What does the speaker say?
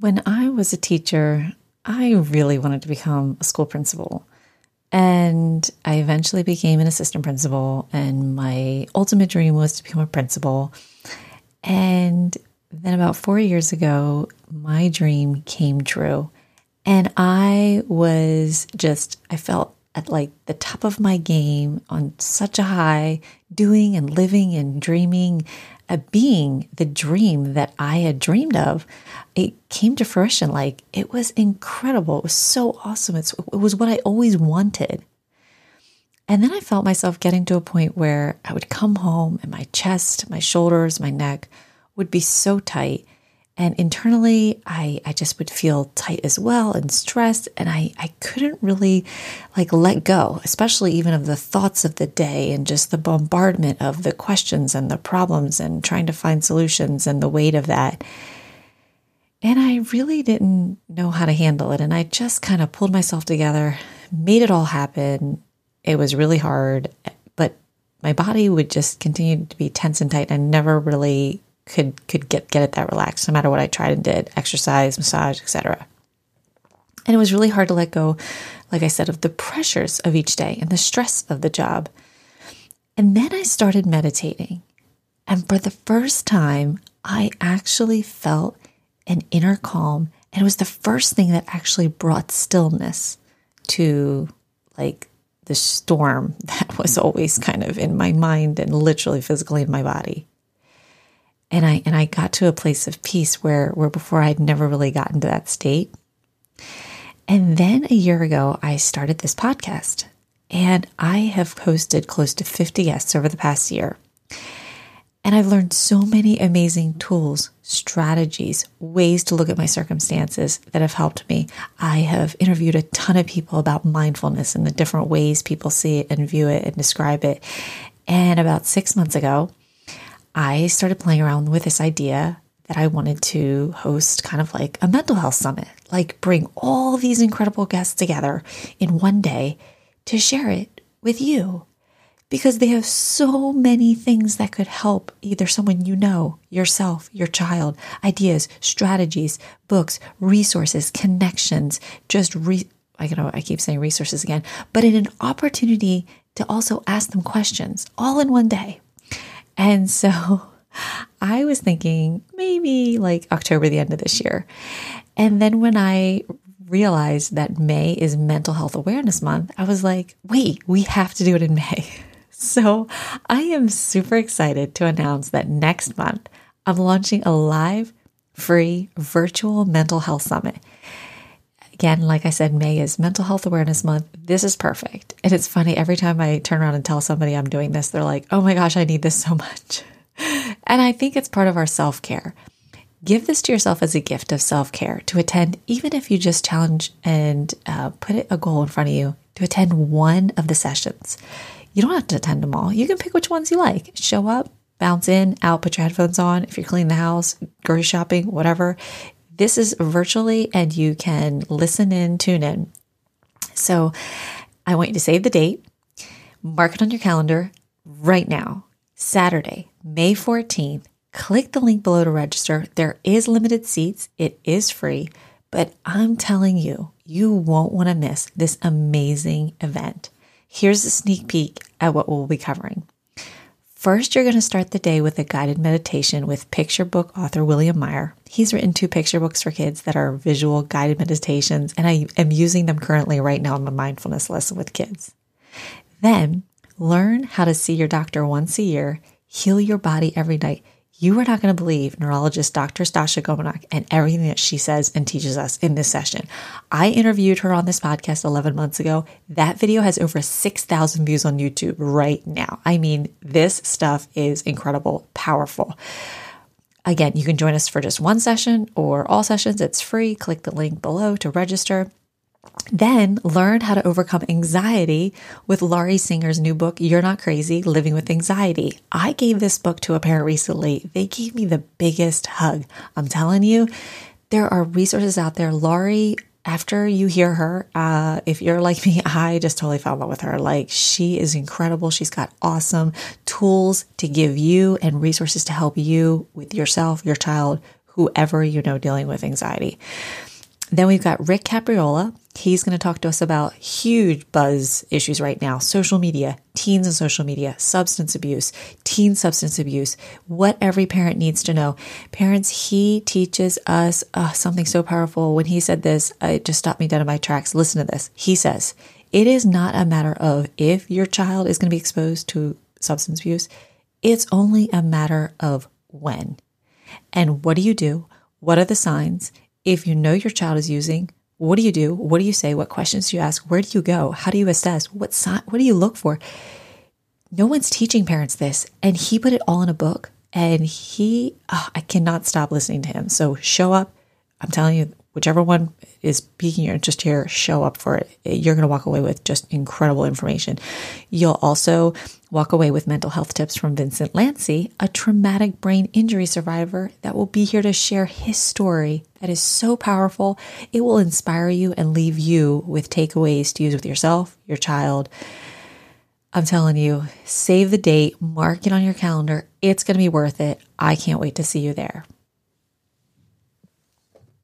When I was a teacher, I really wanted to become a school principal. And I eventually became an assistant principal, and my ultimate dream was to become a principal. And then, about four years ago, my dream came true. And I was just, I felt at like the top of my game on such a high, doing and living and dreaming, uh, being the dream that I had dreamed of. It came to fruition. Like it was incredible. It was so awesome. It's, it was what I always wanted. And then I felt myself getting to a point where I would come home and my chest, my shoulders, my neck would be so tight and internally, I, I just would feel tight as well and stressed. And I, I couldn't really like let go, especially even of the thoughts of the day and just the bombardment of the questions and the problems and trying to find solutions and the weight of that. And I really didn't know how to handle it. And I just kind of pulled myself together, made it all happen. It was really hard, but my body would just continue to be tense and tight. I never really could could get get it that relaxed no matter what I tried and did, exercise, massage, etc. And it was really hard to let go, like I said, of the pressures of each day and the stress of the job. And then I started meditating. And for the first time, I actually felt an inner calm. And it was the first thing that actually brought stillness to like the storm that was always kind of in my mind and literally physically in my body and I and I got to a place of peace where where before I'd never really gotten to that state. And then a year ago I started this podcast and I have hosted close to 50 guests over the past year. And I've learned so many amazing tools, strategies, ways to look at my circumstances that have helped me. I have interviewed a ton of people about mindfulness and the different ways people see it and view it and describe it. And about six months ago, I started playing around with this idea that I wanted to host kind of like a mental health summit, like bring all these incredible guests together in one day to share it with you because they have so many things that could help either someone you know, yourself, your child, ideas, strategies, books, resources, connections, just re I know I keep saying resources again, but in an opportunity to also ask them questions all in one day. And so I was thinking maybe like October, the end of this year. And then when I realized that May is Mental Health Awareness Month, I was like, wait, we have to do it in May. So I am super excited to announce that next month I'm launching a live, free virtual mental health summit. Again, like I said, May is Mental Health Awareness Month. This is perfect. And it's funny, every time I turn around and tell somebody I'm doing this, they're like, oh my gosh, I need this so much. And I think it's part of our self care. Give this to yourself as a gift of self care to attend, even if you just challenge and uh, put a goal in front of you to attend one of the sessions. You don't have to attend them all. You can pick which ones you like. Show up, bounce in, out, put your headphones on. If you're cleaning the house, grocery shopping, whatever, this is virtually and you can listen in, tune in. So I want you to save the date, mark it on your calendar right now, Saturday, May 14th. Click the link below to register. There is limited seats, it is free, but I'm telling you, you won't want to miss this amazing event. Here's a sneak peek at what we'll be covering. First, you're going to start the day with a guided meditation with picture book author William Meyer. He's written two picture books for kids that are visual guided meditations, and I am using them currently right now in my mindfulness lesson with kids. Then, learn how to see your doctor once a year, heal your body every night, you are not going to believe neurologist Dr. Stasha Gominak and everything that she says and teaches us in this session. I interviewed her on this podcast 11 months ago. That video has over 6,000 views on YouTube right now. I mean, this stuff is incredible, powerful. Again, you can join us for just one session or all sessions. It's free. Click the link below to register. Then learn how to overcome anxiety with Laurie Singer's new book, You're Not Crazy Living with Anxiety. I gave this book to a parent recently. They gave me the biggest hug. I'm telling you, there are resources out there. Laurie, after you hear her, uh, if you're like me, I just totally fell in love with her. Like, she is incredible. She's got awesome tools to give you and resources to help you with yourself, your child, whoever you know dealing with anxiety. Then we've got Rick Capriola. He's going to talk to us about huge buzz issues right now social media, teens and social media, substance abuse, teen substance abuse, what every parent needs to know. Parents, he teaches us uh, something so powerful. When he said this, it just stopped me dead in my tracks. Listen to this. He says, It is not a matter of if your child is going to be exposed to substance abuse, it's only a matter of when. And what do you do? What are the signs? If you know your child is using, what do you do? What do you say? What questions do you ask? Where do you go? How do you assess? What sign, what do you look for? No one's teaching parents this, and he put it all in a book. And he, oh, I cannot stop listening to him. So show up. I'm telling you, whichever one is piquing your interest here, show up for it. You're going to walk away with just incredible information. You'll also walk away with mental health tips from Vincent Lancy, a traumatic brain injury survivor that will be here to share his story that is so powerful. It will inspire you and leave you with takeaways to use with yourself, your child. I'm telling you, save the date, mark it on your calendar. It's going to be worth it. I can't wait to see you there.